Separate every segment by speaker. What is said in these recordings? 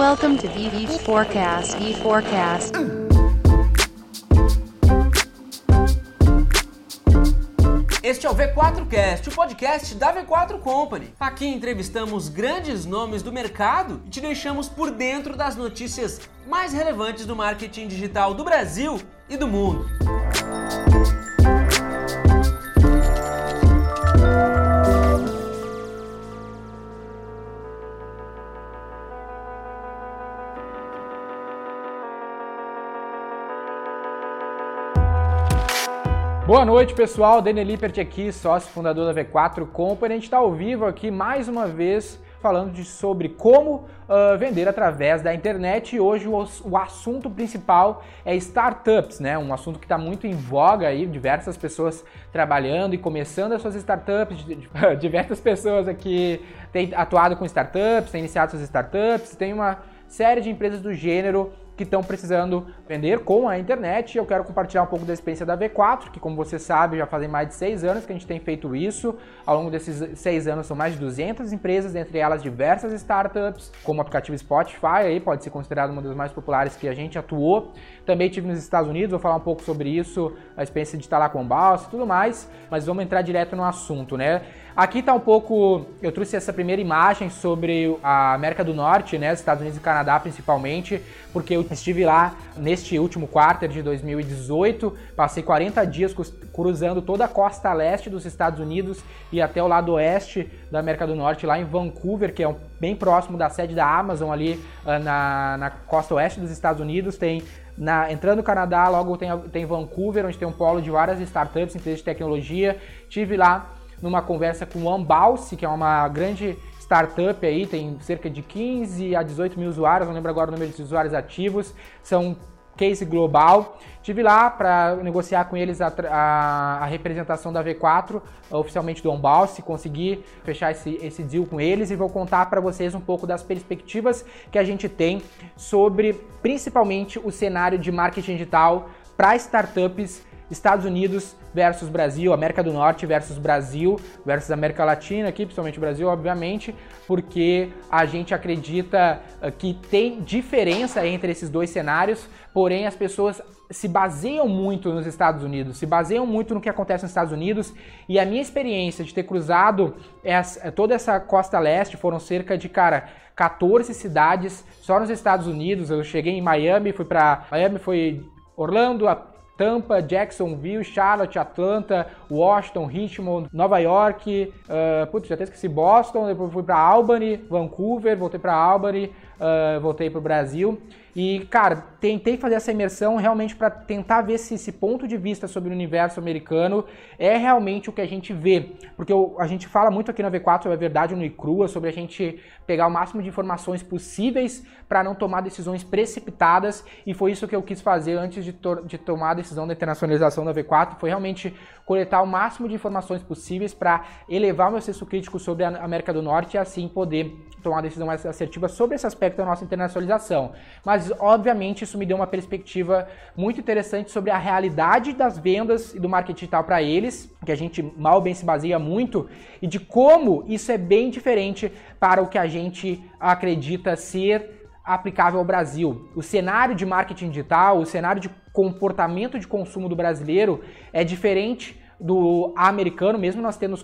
Speaker 1: Welcome to VV Forecast. V Forecast.
Speaker 2: Este é o V4Cast, o podcast da V4 Company. Aqui entrevistamos grandes nomes do mercado e te deixamos por dentro das notícias mais relevantes do marketing digital do Brasil e do mundo.
Speaker 3: Boa noite, pessoal. Daniel Lippert aqui, sócio fundador da V4 Company. A gente está ao vivo aqui mais uma vez falando de, sobre como uh, vender através da internet e hoje o, o, assunto principal é startups, né? Um assunto que está muito em voga aí, diversas pessoas trabalhando e começando as suas startups, diversas pessoas aqui têm atuado com startups, têm iniciado suas startups, tem uma série de empresas do gênero que estão precisando vender com a internet. Eu quero compartilhar um pouco da experiência da V4, que como você sabe, já fazem mais de seis anos que a gente tem feito isso. Ao longo desses seis anos são mais de 200 empresas, entre elas diversas startups, como o aplicativo Spotify, aí pode ser considerado uma das mais populares que a gente atuou. Também tive nos Estados Unidos, vou falar um pouco sobre isso, a experiência de estar lá com o Balsa e tudo mais, mas vamos entrar direto no assunto, né? Aqui está um pouco, eu trouxe essa primeira imagem sobre a América do Norte, né, Estados Unidos e Canadá principalmente, porque eu estive lá neste último quarto de 2018, passei 40 dias cruzando toda a costa leste dos Estados Unidos e até o lado oeste da América do Norte, lá em Vancouver, que é bem próximo da sede da Amazon ali ah, na, na costa oeste dos Estados Unidos, tem na, entrando no Canadá, logo tem, tem Vancouver, onde tem um polo de várias startups, empresas de tecnologia. Tive lá numa conversa com o Ambalse, que é uma grande startup aí, tem cerca de 15 a 18 mil usuários, não lembro agora o número de usuários ativos, são case global. Tive lá para negociar com eles a, a, a, representação da V4, oficialmente do Onbalse, consegui fechar esse, esse deal com eles e vou contar para vocês um pouco das perspectivas que a gente tem sobre principalmente o cenário de marketing digital para startups Estados Unidos versus Brasil, América do Norte versus Brasil, versus América Latina aqui, principalmente Brasil, obviamente, porque a gente acredita ah, que tem diferença entre esses dois cenários, porém as pessoas se baseiam muito nos Estados Unidos, se baseiam muito no que acontece nos Estados Unidos, e a minha experiência de ter cruzado essa, toda essa costa leste foram cerca de, cara, 14 cidades só nos Estados Unidos. Eu cheguei em Miami, fui para Miami, foi Orlando, Tampa, Jacksonville, Charlotte, Atlanta, Washington, Richmond, Nova York, uh, putz, já até esqueci Boston, depois fui para Albany, Vancouver, voltei para Albany, uh, voltei para o Brasil. E, cara, tentei fazer essa imersão realmente para tentar ver se esse ponto de vista sobre o universo americano é realmente o que a gente vê. Porque eu, a gente fala muito aqui na V4 sobre a verdade no e crua, sobre a gente pegar o máximo de informações possíveis para não tomar decisões precipitadas. E foi isso que eu quis fazer antes de, to de tomar a decisão da internacionalização da V4. Foi realmente coletar o máximo de informações possíveis para elevar o meu senso crítico sobre a América do Norte e assim poder tomar uma decisão mais assertiva sobre esse aspecto da nossa internacionalização. Mas, obviamente, isso me deu uma perspectiva muito interessante sobre a realidade das vendas e do marketing digital para eles, que a gente mal bem se baseia muito, e de como isso é bem diferente para o que a gente acredita ser aplicável ao Brasil. O cenário de marketing digital, o cenário de comportamento de consumo do brasileiro é diferente do americano, mesmo nós tendo,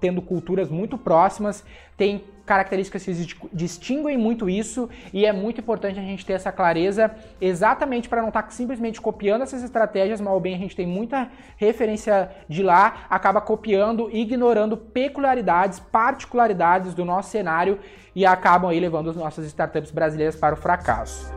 Speaker 3: tendo culturas muito próximas, tem características que distinguem muito isso e é muito importante a gente ter essa clareza exatamente para não estar tá simplesmente copiando essas estratégias, mal bem a gente tem muita referência de lá, acaba copiando ignorando peculiaridades, particularidades do nosso cenário e acabam aí levando as nossas startups brasileiras para o fracasso.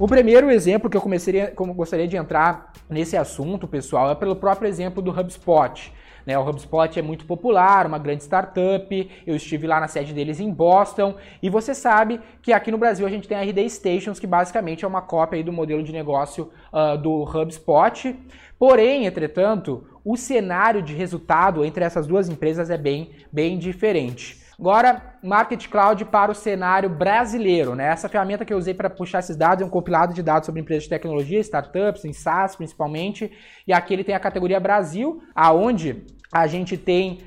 Speaker 3: O primeiro exemplo que eu como gostaria de entrar nesse assunto, pessoal, é pelo próprio exemplo do HubSpot. Né? O HubSpot é muito popular, uma grande startup. Eu estive lá na sede deles em Boston e você sabe que aqui no Brasil a gente tem a RD Stations, que basicamente é uma cópia do modelo de negócio uh, do HubSpot. Porém, entretanto, o cenário de resultado entre essas duas empresas é bem, bem diferente. Agora, Market Cloud para o cenário brasileiro, né? Essa ferramenta que eu usei para puxar esses dados é um compilado de dados sobre empresas de tecnologia, startups, em SaaS principalmente, e aqui ele tem a categoria Brasil, aonde a gente tem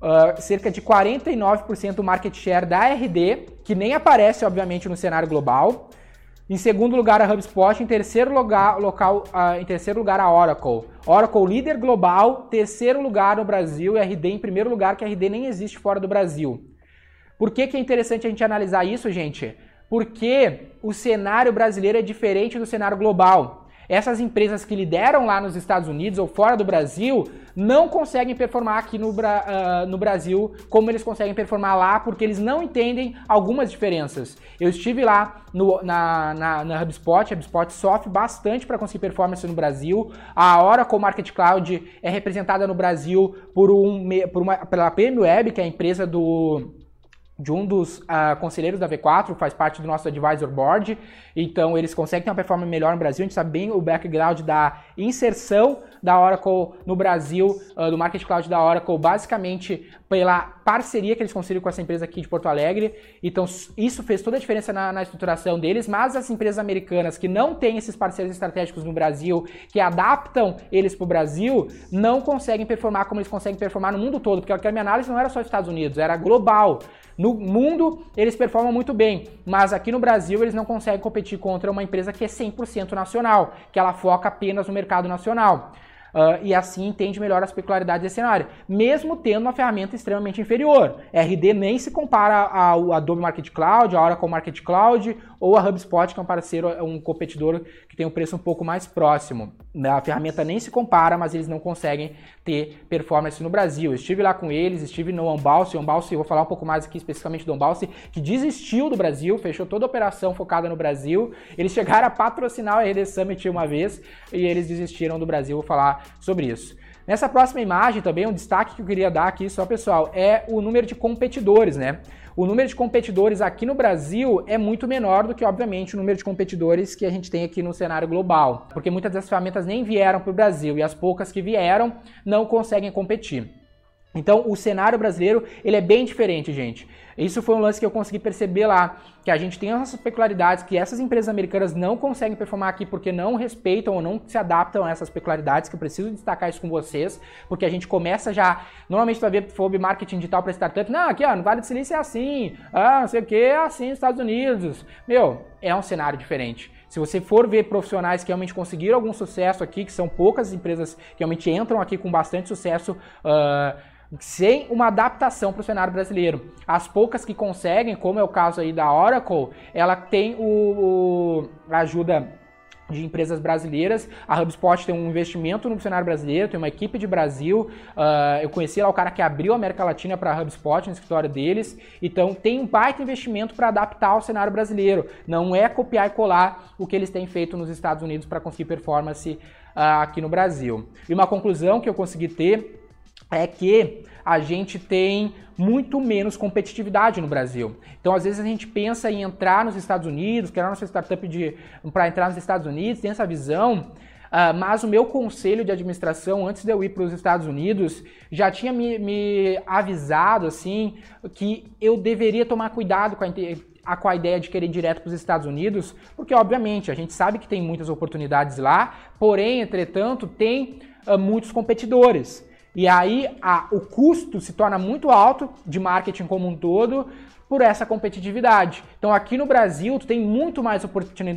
Speaker 3: uh, cerca de 49% do market share da RD, que nem aparece, obviamente, no cenário global. Em segundo lugar, a HubSpot. Em terceiro lugar, local, uh, em terceiro lugar, a Oracle. Oracle líder global, terceiro lugar no Brasil e RD em primeiro lugar, que a RD nem existe fora do Brasil. Por que, que é interessante a gente analisar isso, gente? Porque o cenário brasileiro é diferente do cenário global. Essas empresas que lideram lá nos Estados Unidos ou fora do Brasil não conseguem performar aqui no, uh, no, Brasil como eles conseguem performar lá, porque eles não entendem algumas diferenças. Eu estive lá no, na, na, na HubSpot, a HubSpot sofre bastante para conseguir performance no Brasil. A Oracle Market Cloud é representada no Brasil por, um, por uma, pela PM Web, que é a empresa do de um dos uh, conselheiros da V4, faz parte do nosso advisor board, então eles conseguem ter uma performance melhor no Brasil, a gente sabe bem o background da inserção da Oracle no Brasil, uh, do Market Cloud da Oracle, basicamente pela parceria que eles conseguiram com essa empresa aqui de Porto Alegre, então isso fez toda a diferença na, na estruturação deles, mas as empresas americanas que não têm esses parceiros estratégicos no Brasil, que adaptam eles para o Brasil, não conseguem performar como eles conseguem performar no mundo todo, porque a minha análise não era só Estados Unidos, era global. No mundo, eles performam muito bem, mas aqui no Brasil eles não conseguem competir contra uma empresa que é 100% nacional, que ela foca apenas no mercado nacional. Uh, e assim entende melhor as peculiaridades desse cenário, mesmo tendo uma ferramenta extremamente inferior. RD nem se compara ao Adobe Market Cloud, a Oracle Market Cloud ou a HubSpot, que é um parceiro, um competidor que tem um preço um pouco mais próximo. A ferramenta nem se compara, mas eles não conseguem ter performance no Brasil. Eu estive lá com eles, estive no Unbounce, Unbounce, vou falar um pouco mais aqui especificamente do Unbounce, que desistiu do Brasil, fechou toda a operação focada no Brasil. Eles chegaram a patrocinar o RD Summit uma vez e eles desistiram do Brasil, vou falar sobre isso. Nessa próxima imagem também, um destaque que eu queria dar aqui só, pessoal, é o número de competidores, né? O número de competidores aqui no Brasil é muito menor do que, obviamente, o número de competidores que a gente tem aqui no cenário global, porque muitas das ferramentas nem vieram para o Brasil e as poucas que vieram não conseguem competir. Então, o cenário brasileiro, ele é bem diferente, gente. Isso foi um lance que eu consegui perceber lá, que a gente tem essas peculiaridades que essas empresas americanas não conseguem performar aqui porque não respeitam ou não se adaptam a essas peculiaridades, que eu preciso destacar isso com vocês, porque a gente começa já, normalmente tu vai ver FOB marketing digital para startup, não, aqui ó, no Vale do Silício é assim, ah, não sei o que, é assim nos Estados Unidos. Meu, é um cenário diferente. Se você for ver profissionais que realmente conseguiram algum sucesso aqui, que são poucas empresas que realmente entram aqui com bastante sucesso, uh, sem uma adaptação para o cenário brasileiro. As poucas que conseguem, como é o caso aí da Oracle, ela tem o, o ajuda de empresas brasileiras. A HubSpot tem um investimento no cenário brasileiro, tem uma equipe de Brasil. Uh, eu conheci lá o cara que abriu a América Latina para a HubSpot no escritório deles. Então tem um baita investimento para adaptar ao cenário brasileiro. Não é copiar e colar o que eles têm feito nos Estados Unidos para conseguir performance uh, aqui no Brasil. E uma conclusão que eu consegui ter é que a gente tem muito menos competitividade no Brasil. Então, às vezes, a gente pensa em entrar nos Estados Unidos, criar nossa startup para entrar nos Estados Unidos, tem essa visão, uh, mas o meu conselho de administração, antes de eu ir para os Estados Unidos, já tinha me, me, avisado assim que eu deveria tomar cuidado com a, a, com a ideia de querer ir direto para os Estados Unidos, porque, obviamente, a gente sabe que tem muitas oportunidades lá, porém, entretanto, tem uh, muitos competidores. E aí a, o custo se torna muito alto de marketing como um todo por essa competitividade. Então aqui no Brasil tu tem muito mais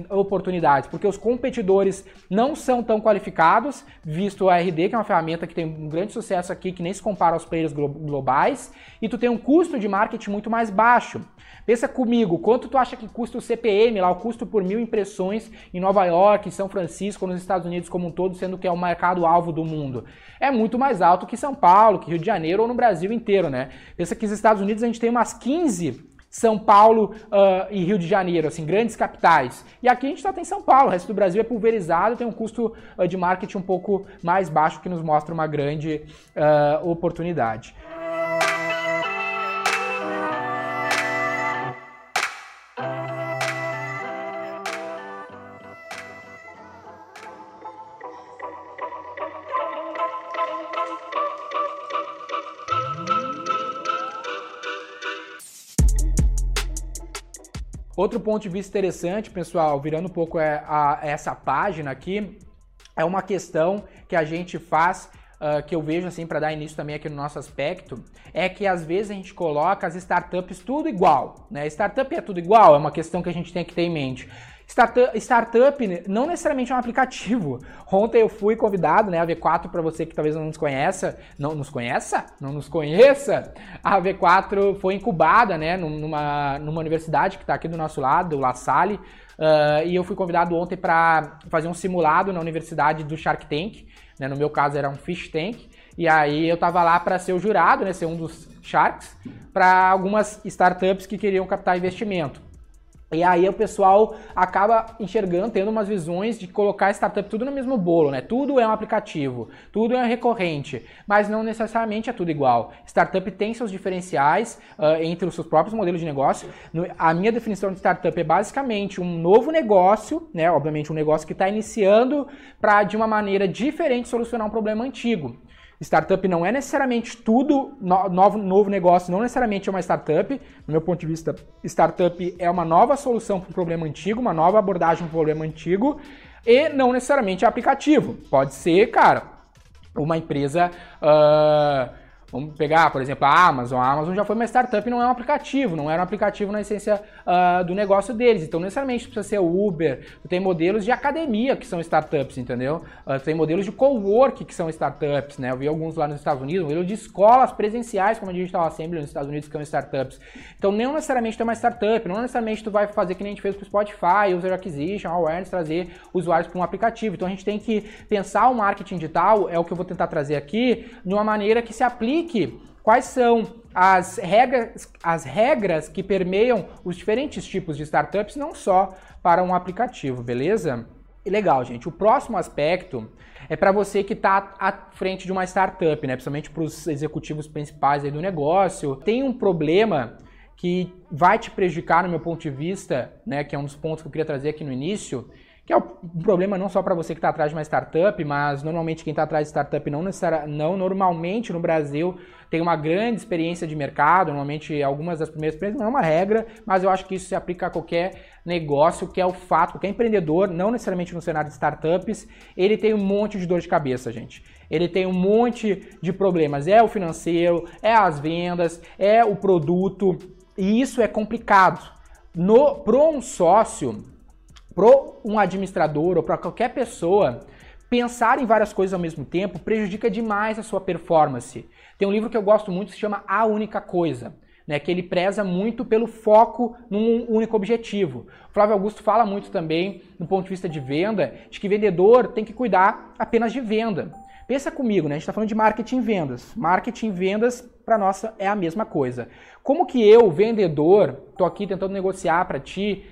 Speaker 3: oportunidades, porque os competidores não são tão qualificados, visto o ARD, que é uma ferramenta que tem um grande sucesso aqui, que nem se compara aos players globais, e tu tem um custo de marketing muito mais baixo. Pensa comigo, quanto tu acha que custa o CPM, lá o custo por mil impressões em Nova York, São Francisco, nos Estados Unidos como um todo, sendo que é o mercado-alvo do mundo? É muito mais alto que São Paulo, que Rio de Janeiro ou no Brasil inteiro, né? Pensa que nos Estados Unidos a gente tem umas 15 são Paulo uh, e Rio de Janeiro, assim, grandes capitais. E aqui a gente só tem São Paulo, o resto do Brasil é pulverizado, tem um custo uh, de marketing um pouco mais baixo, que nos mostra uma grande uh, oportunidade. Outro ponto de vista interessante, pessoal, virando um pouco é, a, essa página aqui, é uma questão que a gente faz Uh, que eu vejo assim para dar início também aqui no nosso aspecto é que às vezes a gente coloca as startups tudo igual, né? Startup é tudo igual, é uma questão que a gente tem que ter em mente. Startup, startup não necessariamente é um aplicativo. Ontem eu fui convidado, né, a V4 para você que talvez não nos conheça, não nos conheça, não nos conheça. A V4 foi incubada, né, numa, numa universidade que está aqui do nosso lado, La Salle, uh, e eu fui convidado ontem para fazer um simulado na universidade do Shark Tank. Né? No meu caso era um fish tank. E aí eu tava lá para ser o jurado, né, ser um dos sharks, para algumas startups que queriam captar investimento. E aí o pessoal acaba enxergando, tendo umas visões de colocar startup tudo no mesmo bolo, né? Tudo é um aplicativo, tudo é recorrente, mas não necessariamente é tudo igual. Startup tem seus diferenciais uh, entre os seus próprios modelos de negócio. No, a minha definição de startup é basicamente um novo negócio, né? Obviamente um negócio que está iniciando para de uma maneira diferente solucionar um problema antigo. Startup não é necessariamente tudo, novo, novo negócio não necessariamente é uma startup. No meu ponto de vista, startup é uma nova solução para um problema antigo, uma nova abordagem para um problema antigo, e não necessariamente é aplicativo. Pode ser, cara, uma empresa. Uh, Vamos pegar, por exemplo, a Amazon. A Amazon já foi uma startup, não é um aplicativo, não era um aplicativo na essência uh, do negócio deles. Então, necessariamente precisa ser Uber. Tu tem modelos de academia que são startups, entendeu? Uh, tu tem modelos de co-work que são startups, né? Eu vi alguns lá nos Estados Unidos, modelo de escolas presenciais, como a Digital Assembly nos Estados Unidos, que são startups. Então, não necessariamente tu é uma startup, não necessariamente tu vai fazer que nem a gente fez com o Spotify, User Acquisition, Awareness, trazer usuários para um aplicativo. Então, a gente tem que pensar o marketing digital, é o que eu vou tentar trazer aqui, de uma maneira que se aplique quais são as regras, as regras que permeiam os diferentes tipos de startups, não só para um aplicativo, beleza? E legal, gente. O próximo aspecto é para você que está à frente de uma startup, né? Principalmente para os executivos principais do negócio. Tem um problema que vai te prejudicar, no meu ponto de vista, né? Que é um dos pontos que eu queria trazer aqui no início, que é um problema não só para você que está atrás de uma startup, mas normalmente quem está atrás de startup não, não normalmente no Brasil tem uma grande experiência de mercado, normalmente algumas das primeiras experiências não é uma regra, mas eu acho que isso se aplica a qualquer negócio, que é o fato, qualquer empreendedor, não necessariamente no cenário de startups, ele tem um monte de dor de cabeça, gente. Ele tem um monte de problemas, é o financeiro, é as vendas, é o produto, e isso é complicado. No, pro um sócio, para um administrador ou para qualquer pessoa, pensar em várias coisas ao mesmo tempo prejudica demais a sua performance. Tem um livro que eu gosto muito que se chama A Única Coisa. Né, que ele preza muito pelo foco num único objetivo. Flávio Augusto fala muito também, no ponto de vista de venda, de que vendedor tem que cuidar apenas de venda. Pensa comigo, né? A gente está falando de marketing e vendas. Marketing e vendas, para nós, é a mesma coisa. Como que eu, vendedor, estou aqui tentando negociar para ti,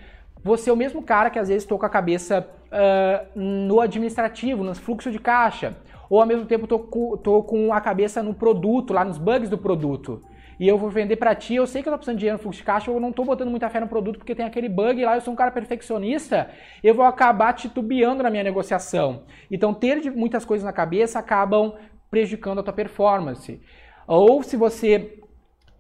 Speaker 3: você é o mesmo cara que às vezes estou com a cabeça uh, no administrativo, nos fluxos de caixa, ou ao mesmo tempo estou com a cabeça no produto, lá nos bugs do produto. E eu vou vender para ti, eu sei que eu tô precisando de dinheiro no fluxo de caixa, eu não estou botando muita fé no produto porque tem aquele bug lá, eu sou um cara perfeccionista, eu vou acabar titubeando na minha negociação. Então ter muitas coisas na cabeça acabam prejudicando a tua performance. Ou se você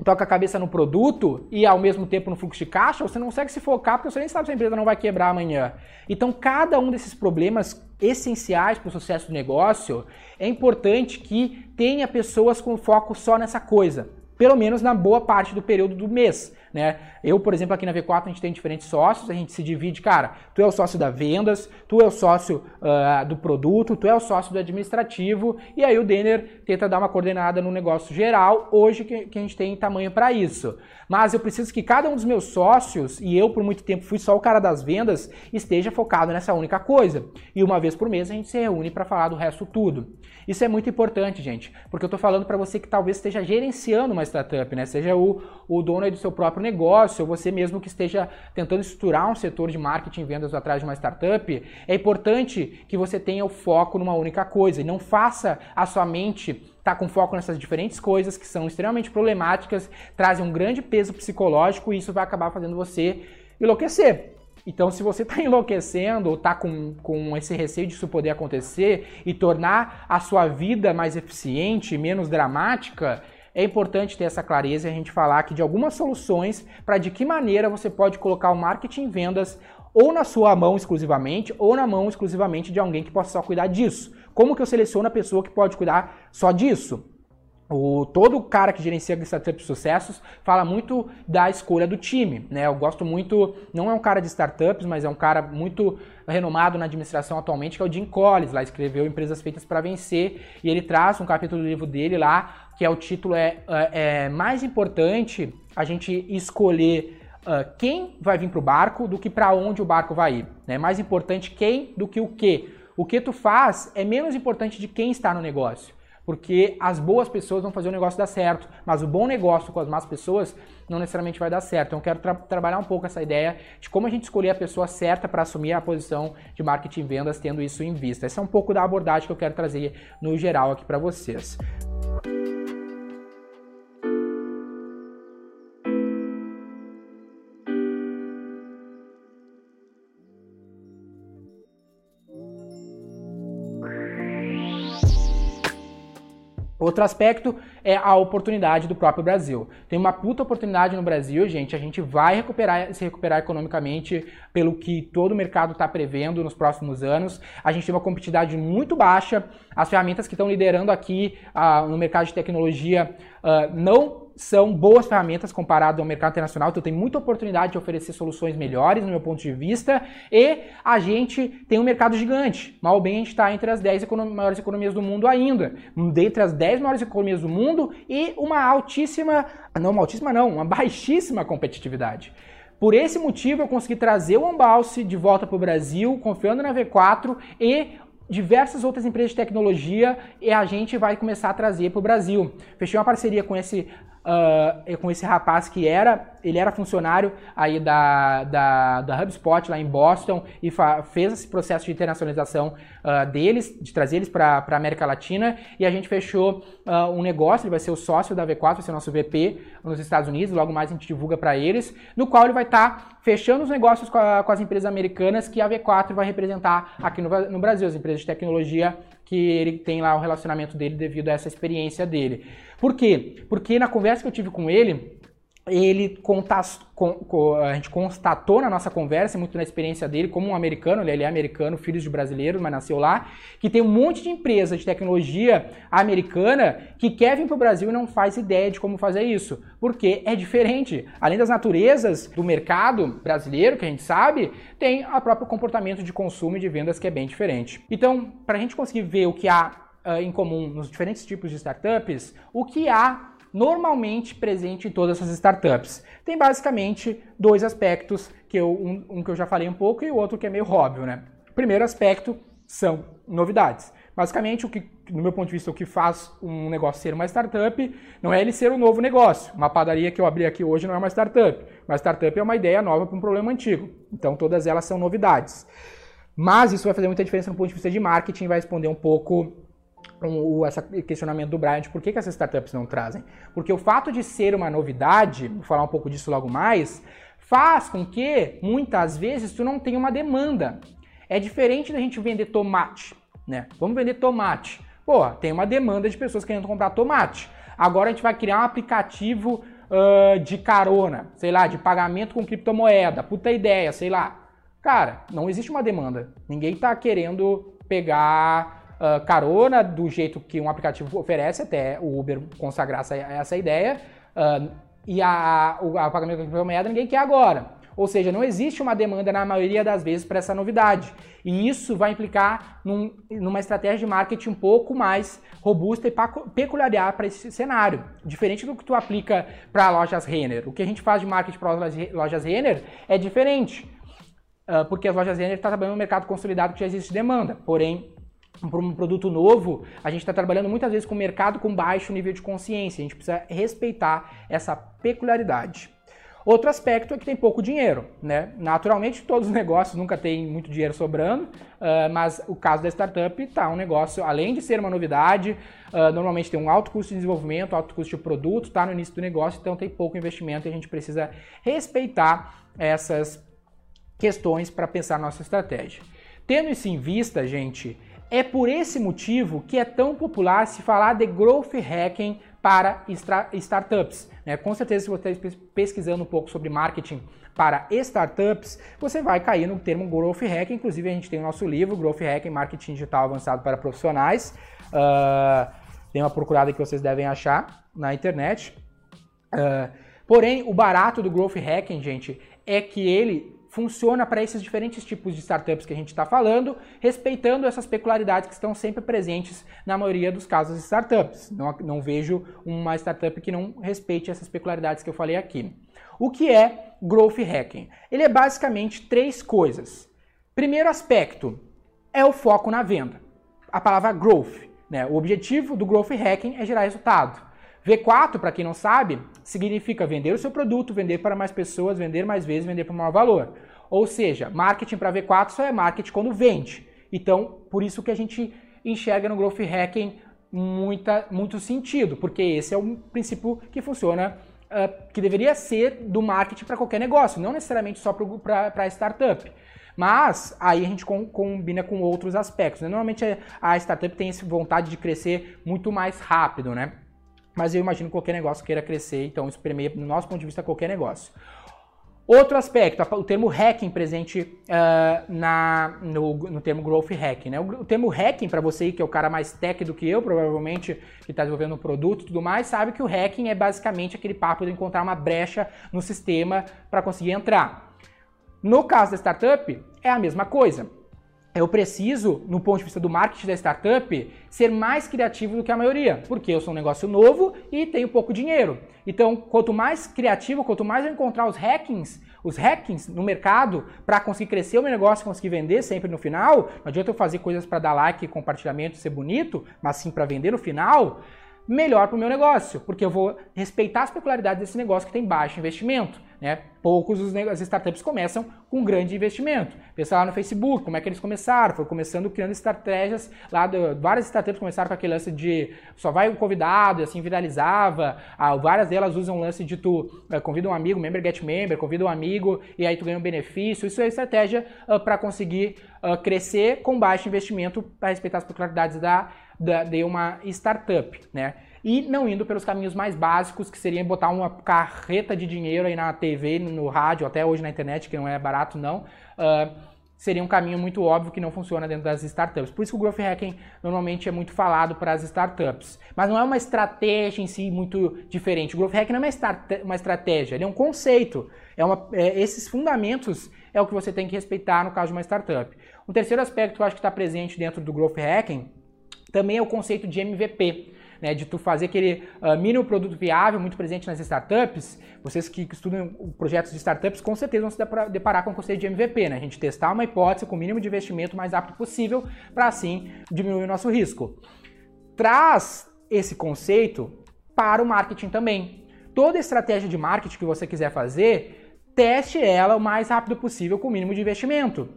Speaker 3: toca a cabeça no produto e ao mesmo tempo no fluxo de caixa, você não consegue se focar porque você nem sabe se a empresa não vai quebrar amanhã. Então, cada um desses problemas essenciais para o sucesso do negócio, é importante que tenha pessoas com foco só nessa coisa, pelo menos na boa parte do período do mês. Né? Eu, por exemplo, aqui na V4 a gente tem diferentes sócios, a gente se divide, cara, tu é o sócio da vendas, tu é o sócio uh, do produto, tu é o sócio do administrativo, e aí o Denner tenta dar uma coordenada no negócio geral, hoje que, que a gente tem tamanho para isso. Mas eu preciso que cada um dos meus sócios, e eu por muito tempo fui só o cara das vendas, esteja focado nessa única coisa. E uma vez por mês a gente se reúne para falar do resto tudo. Isso é muito importante, gente, porque eu estou falando para você que talvez esteja gerenciando uma startup, né? Seja o, o dono do seu próprio negócio, ou você mesmo que esteja tentando estruturar um setor de marketing e vendas atrás de uma startup, é importante que você tenha o foco numa única coisa e não faça a sua mente estar tá com foco nessas diferentes coisas que são extremamente problemáticas, trazem um grande peso psicológico e isso vai acabar fazendo você enlouquecer. Então, se você está enlouquecendo ou está com, com esse receio disso poder acontecer e tornar a sua vida mais eficiente, menos dramática, é importante ter essa clareza e a gente falar aqui de algumas soluções para de que maneira você pode colocar o marketing e vendas ou na sua mão exclusivamente ou na mão exclusivamente de alguém que possa só cuidar disso. Como que eu seleciono a pessoa que pode cuidar só disso? O, todo cara que gerencia startups de sucessos fala muito da escolha do time, né? Eu gosto muito, não é um cara de startups, mas é um cara muito renomado na administração atualmente, que é o Jim Collins, lá escreveu Empresas Feitas para Vencer, e ele traz um capítulo do livro dele lá, que é o título é, é, é mais importante a gente escolher uh, quem vai vir para o barco do que para onde o barco vai ir. É né? mais importante quem do que o que. O que tu faz é menos importante de quem está no negócio porque as boas pessoas vão fazer o negócio dar certo, mas o bom negócio com as más pessoas não necessariamente vai dar certo. Então, eu quero tra trabalhar um pouco essa ideia de como a gente escolher a pessoa certa para assumir a posição de marketing e vendas, tendo isso em vista. Essa é um pouco da abordagem que eu quero trazer no geral aqui para vocês. Outro aspecto é a oportunidade do próprio Brasil. Tem uma puta oportunidade no Brasil, gente. A gente vai recuperar, se recuperar economicamente pelo que todo o mercado está prevendo nos próximos anos. A gente tem uma competitividade muito baixa. As ferramentas que estão liderando aqui uh, no mercado de tecnologia uh, não são boas ferramentas comparado ao mercado internacional, então tem muita oportunidade de oferecer soluções melhores no meu ponto de vista, e a gente tem um mercado gigante. Mal bem a gente está entre as 10 econom maiores economias do mundo ainda, dentre as 10 maiores economias do mundo e uma altíssima, não uma altíssima não, uma baixíssima competitividade. Por esse motivo, eu consegui trazer o Ambalse de volta para o Brasil, confiando na V4 e diversas outras empresas de tecnologia e a gente vai começar a trazer para o Brasil. Fechei uma parceria com esse uh, com esse rapaz que era, ele era funcionário aí da, da, da HubSpot lá em Boston e fez esse processo de internacionalização uh, deles, de trazer eles para a América Latina e a gente fechou uh, um negócio, ele vai ser o sócio da V4, vai ser nosso VP nos Estados Unidos, logo mais a gente divulga para eles, no qual ele vai estar tá fechando os negócios com, a, com, as empresas americanas que a V4 vai representar aqui no, no Brasil, as empresas de tecnologia que ele tem lá o relacionamento dele devido a essa experiência dele. Por quê? Porque na conversa que eu tive com ele, ele a gente constatou na nossa conversa, muito na experiência dele, como um americano, ele é americano, filho de brasileiros, mas nasceu lá, que tem um monte de empresa de tecnologia americana que quer vir para o Brasil e não faz ideia de como fazer isso, porque é diferente. Além das naturezas do mercado brasileiro, que a gente sabe, tem o próprio comportamento de consumo e de vendas que é bem diferente. Então, para a gente conseguir ver o que há uh, em comum nos diferentes tipos de startups, o que há normalmente presente em todas essas startups. Tem basicamente dois aspectos, que eu, um, um, que eu já falei um pouco e o outro que é meio óbvio, né? Primeiro aspecto são novidades. Basicamente, o que, no meu ponto de vista, o que faz um negócio ser uma startup não é ele ser um novo negócio. Uma padaria que eu abri aqui hoje não é uma startup. Uma startup é uma ideia nova para um problema antigo. Então, todas elas são novidades. Mas isso vai fazer muita diferença no ponto de vista de marketing, vai responder um pouco o esse questionamento do Brian de por que, que essas startups não trazem. Porque o fato de ser uma novidade, vou falar um pouco disso logo mais, faz com que muitas vezes tu não tenha uma demanda. É diferente da gente vender tomate, né? Vamos vender tomate. Pô, tem uma demanda de pessoas querendo comprar tomate. Agora a gente vai criar um aplicativo uh, de carona, sei lá, de pagamento com criptomoeda. Puta ideia, sei lá. Cara, não existe uma demanda. Ninguém tá querendo pegar uh, carona do jeito que um aplicativo oferece, até o Uber consagrar essa, essa ideia, uh, e a, o a pagamento com criptomoeda ninguém quer agora. Ou seja, não existe uma demanda na maioria das vezes para essa novidade. E isso vai implicar num, numa estratégia de marketing um pouco mais robusta e peculiar para esse cenário. Diferente do que tu aplica para lojas Renner. O que a gente faz de marketing para lojas Renner é diferente. Uh, porque as lojas Renner estão tá trabalhando no mercado consolidado que já existe demanda. Porém, para um produto novo, a gente está trabalhando muitas vezes com um mercado com baixo nível de consciência. A gente precisa respeitar essa peculiaridade. Outro aspecto é que tem pouco dinheiro, né? Naturalmente, todos os negócios nunca têm muito dinheiro sobrando, uh, mas o caso da startup está um negócio, além de ser uma novidade, uh, normalmente tem um alto custo de desenvolvimento, alto custo de produto, está no início do negócio, então tem pouco investimento e a gente precisa respeitar essas questões para pensar nossa estratégia. Tendo isso em vista, gente, é por esse motivo que é tão popular se falar de growth hacking para startups. Né? Com certeza, se você está pesquisando um pouco sobre marketing para startups, você vai cair no termo Growth Hack. Inclusive, a gente tem o nosso livro, Growth Hack Marketing Digital Avançado para Profissionais. Uh, tem uma procurada que vocês devem achar na internet. Uh, porém, o barato do Growth Hacking, gente, é que ele funciona para esses diferentes tipos de startups que a gente está falando, respeitando essas peculiaridades que estão sempre presentes na maioria dos casos de startups. Não, não vejo uma startup que não respeite essas peculiaridades que eu falei aqui. O que é Growth Hacking? Ele é basicamente três coisas. Primeiro aspecto é o foco na venda. A palavra growth. Né? O objetivo do Growth Hacking é gerar resultado. V4, para quem não sabe, significa vender o seu produto, vender para mais pessoas, vender mais vezes, vender por maior valor. Ou seja, marketing para V4 só é marketing quando vende. Então, por isso que a gente enxerga no Growth Hacking muita, muito sentido, porque esse é o princípio que funciona, uh, que deveria ser do marketing para qualquer negócio, não necessariamente só para startup. Mas aí a gente combina com outros aspectos. Né? Normalmente a startup tem essa vontade de crescer muito mais rápido, né? Mas eu imagino que qualquer negócio queira crescer, então isso no nosso ponto de vista, qualquer negócio. Outro aspecto, o termo hacking presente uh, na, no, no, termo growth hacking. Né? O, o termo hacking, para você que é o cara mais tech do que eu, provavelmente, que está desenvolvendo um produto e tudo mais, sabe que o hacking é basicamente aquele papo de encontrar uma brecha no sistema para conseguir entrar. No caso da startup, é a mesma coisa eu preciso, no ponto de vista do marketing da startup, ser mais criativo do que a maioria, porque eu sou um negócio novo e tenho pouco dinheiro. Então, quanto mais criativo, quanto mais eu encontrar os hackings, os hackings no mercado para conseguir crescer o meu negócio, conseguir vender sempre no final, não adianta eu fazer coisas para dar like, compartilhamento, ser bonito, mas sim para vender no final, melhor para o meu negócio, porque eu vou respeitar as peculiaridades desse negócio que tem baixo investimento. Né? Poucos os as startups começam com grande investimento. Pensa lá no Facebook, como é que eles começaram? Foi começando criando estratégias lá, do, várias startups começaram com aquele lance de só vai um convidado, e assim viralizava. Ah, várias delas usam o lance de tu uh, convida um amigo, member get member, convida um amigo e aí tu ganha um benefício. Isso é estratégia uh, para conseguir uh, crescer com baixo investimento para respeitar as peculiaridades da, da, de uma startup, né? E não indo pelos caminhos mais básicos, que seria botar uma carreta de dinheiro aí na TV, no rádio, até hoje na internet, que não é barato não, uh, seria um caminho muito óbvio que não funciona dentro das startups. Por isso que o Growth Hacking normalmente é muito falado para as startups. Mas não é uma estratégia em si muito diferente. O Growth Hacking não é uma, uma estratégia, ele é um conceito. É uma, é, esses fundamentos é o que você tem que respeitar no caso de uma startup. Um terceiro aspecto que eu acho que está presente dentro do Growth Hacking também é o conceito de MVP né, de tu fazer aquele uh, mínimo produto viável muito presente nas startups, vocês que estudam projetos de startups com certeza vão se deparar com o conceito de MVP, né? A gente testar uma hipótese com o mínimo de investimento mais rápido possível para assim diminuir o nosso risco. Traz esse conceito para o marketing também. Toda estratégia de marketing que você quiser fazer, teste ela o mais rápido possível com o mínimo de investimento.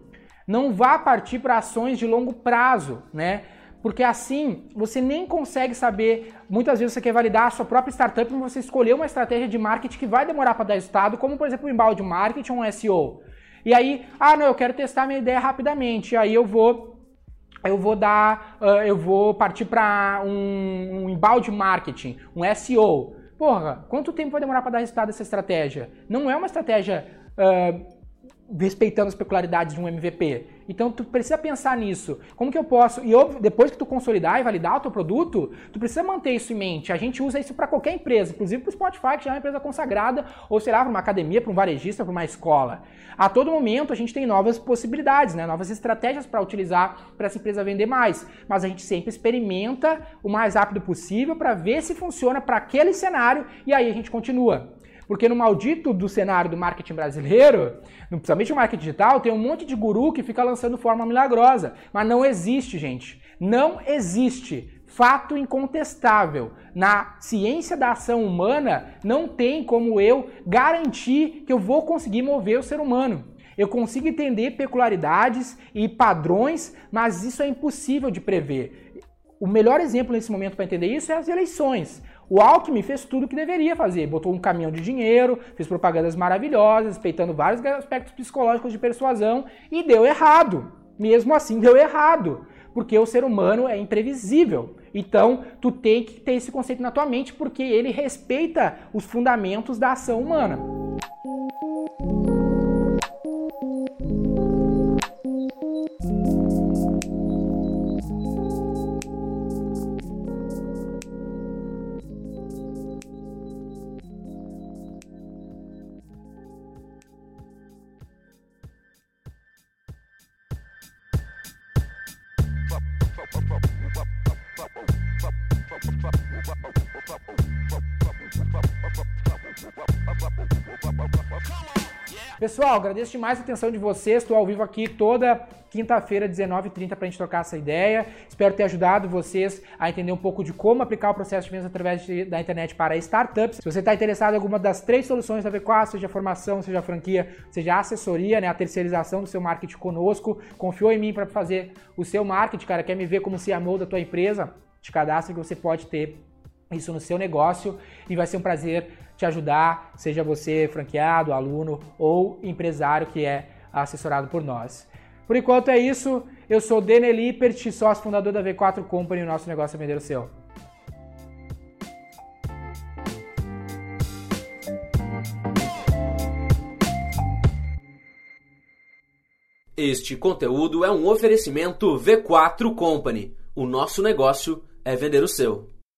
Speaker 3: Não vá partir para ações de longo prazo, né? Porque assim você nem consegue saber. Muitas vezes você quer validar a sua própria startup, mas você escolheu uma estratégia de marketing que vai demorar para dar resultado, como por exemplo o embalde marketing ou um SEO. E aí, ah, não, eu quero testar minha ideia rapidamente. Aí eu vou eu vou dar, uh, eu vou partir para um, um embalde marketing, um SEO. Porra, quanto tempo vai demorar para dar resultado essa estratégia? Não é uma estratégia uh, respeitando as peculiaridades de um MVP. Então tu precisa pensar nisso. Como que eu posso? E depois que tu consolidar e validar o teu produto, tu precisa manter isso em mente. A gente usa isso para qualquer empresa, inclusive para o Spotify, que já é uma empresa consagrada, ou sei lá, para uma academia, para um varejista, para uma escola. A todo momento a gente tem novas possibilidades, né? novas estratégias para utilizar para essa empresa vender mais. Mas a gente sempre experimenta o mais rápido possível para ver se funciona para aquele cenário e aí a gente continua. Porque no maldito do cenário do marketing brasileiro, principalmente o marketing digital, tem um monte de guru que fica lançando forma milagrosa. Mas não existe, gente. Não existe. Fato incontestável. Na ciência da ação humana, não tem como eu garantir que eu vou conseguir mover o ser humano. Eu consigo entender peculiaridades e padrões, mas isso é impossível de prever. O melhor exemplo nesse momento para entender isso é as eleições. O Alckmin fez tudo o que deveria fazer, botou um caminhão de dinheiro, fez propagandas maravilhosas, respeitando vários aspectos psicológicos de persuasão e deu errado. Mesmo assim, deu errado. porque o ser humano é imprevisível. Então, tu tem que ter esse conceito na tua mente porque ele respeita os fundamentos da ação humana. Pessoal, agradeço demais a atenção de vocês. Estou ao vivo aqui toda quinta-feira, 19h30, para a gente trocar essa ideia. Espero ter ajudado vocês a entender um pouco de como aplicar o processo de vendas através de, da internet para startups. Se você está interessado em alguma das três soluções da V4, seja formação, seja franquia, seja assessoria, né, a terceirização do seu marketing conosco, confiou em mim para fazer o seu marketing, cara, quer me ver como CMO da tua empresa? Te cadastre que você pode ter isso no seu negócio e vai ser um prazer te ajudar, seja você franqueado, aluno ou empresário que é assessorado por nós. Por enquanto é isso. Eu sou Dene Lippert, sócio fundador da V4 Company o nosso negócio é vender o seu.
Speaker 2: Este conteúdo é um oferecimento V4 Company. O nosso negócio é vender o seu.